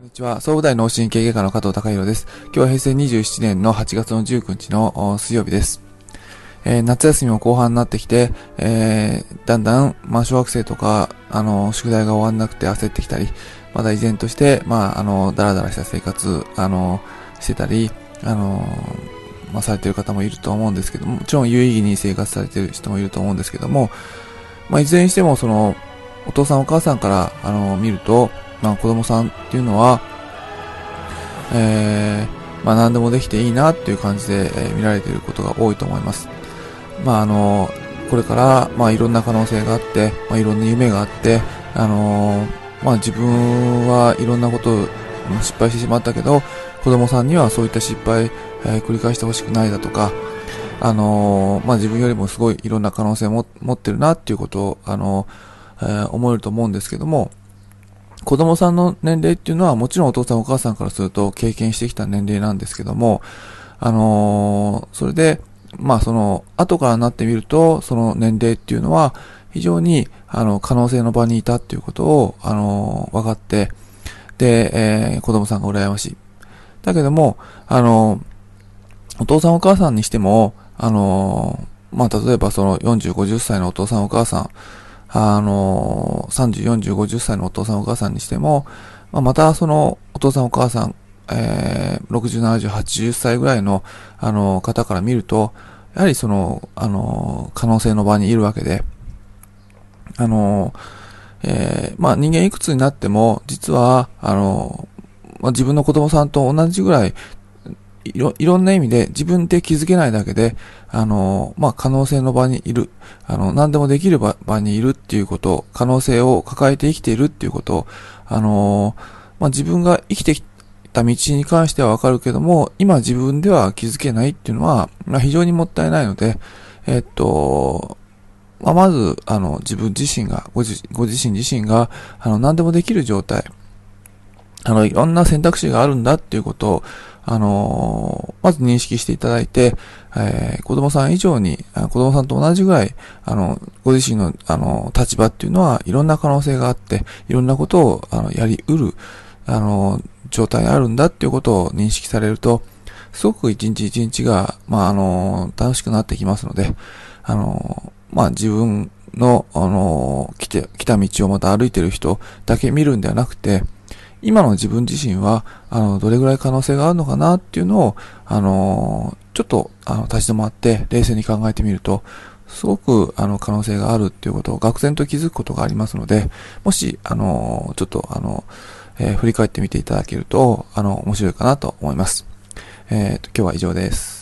こんにちは。総武大脳神経外科の加藤隆弘です。今日は平成27年の8月の19日の水曜日です。えー、夏休みも後半になってきて、えー、だんだん、まあ、小学生とか、あの、宿題が終わんなくて焦ってきたり、まだ依然として、まあ、あの、だらだらした生活、あの、してたり、あの、まあ、されてる方もいると思うんですけども、もちろん有意義に生活されてる人もいると思うんですけども、まあ、いずれにしても、その、お父さんお母さんから、あの、見ると、まあ、子供さんっていうのは、えー、まあ、何でもできていいなっていう感じで、えー、見られていることが多いと思います。まあ、あの、これから、まあ、いろんな可能性があって、まあ、いろんな夢があって、あのまあ、自分はいろんなことを失敗してしまったけど、子供さんにはそういった失敗、えー、繰り返してほしくないだとか、あのまあ、自分よりもすごいいろんな可能性を持ってるなっていうことを、あのえー、思えると思うんですけども、子供さんの年齢っていうのはもちろんお父さんお母さんからすると経験してきた年齢なんですけども、あのー、それで、まあその、後からなってみると、その年齢っていうのは非常に、あの、可能性の場にいたっていうことを、あのー、分かって、で、えー、子供さんが羨ましい。だけども、あのお父さんお母さんにしても、あのまあ例えばその40、50歳のお父さんお母さん、あの、30、40、50歳のお父さんお母さんにしても、まあ、またそのお父さんお母さん、えー、60、70、80歳ぐらいの、あの、方から見ると、やはりその、あの、可能性の場にいるわけで、あの、えー、まあ人間いくつになっても、実は、あの、まあ、自分の子供さんと同じぐらいいろ、いろんな意味で自分で気づけないだけで、あの、まあ、可能性の場にいる、あの、何でもできる場にいるっていうこと、可能性を抱えて生きているっていうこと、あの、まあ、自分が生きてきた道に関してはわかるけども、今自分では気づけないっていうのは、まあ、非常にもったいないので、えっと、まあ、まず、あの、自分自身が、ご自ご自身自身が、あの、何でもできる状態、あの、いろんな選択肢があるんだっていうことを、あのまず認識していただいて、えー、子供さん以上に、子供さんと同じぐらい、あの、ご自身の、あの、立場っていうのは、いろんな可能性があって、いろんなことを、あの、やりうる、あの、状態があるんだっていうことを認識されると、すごく一日一日が、まあ、あの、楽しくなってきますので、あの、まあ、自分の、あの、来て、来た道をまた歩いてる人だけ見るんではなくて、今の自分自身は、あの、どれぐらい可能性があるのかなっていうのを、あの、ちょっと、あの、立ち止まって、冷静に考えてみると、すごく、あの、可能性があるっていうことを、愕然と気づくことがありますので、もし、あの、ちょっと、あの、えー、振り返ってみていただけると、あの、面白いかなと思います。えっ、ー、と、今日は以上です。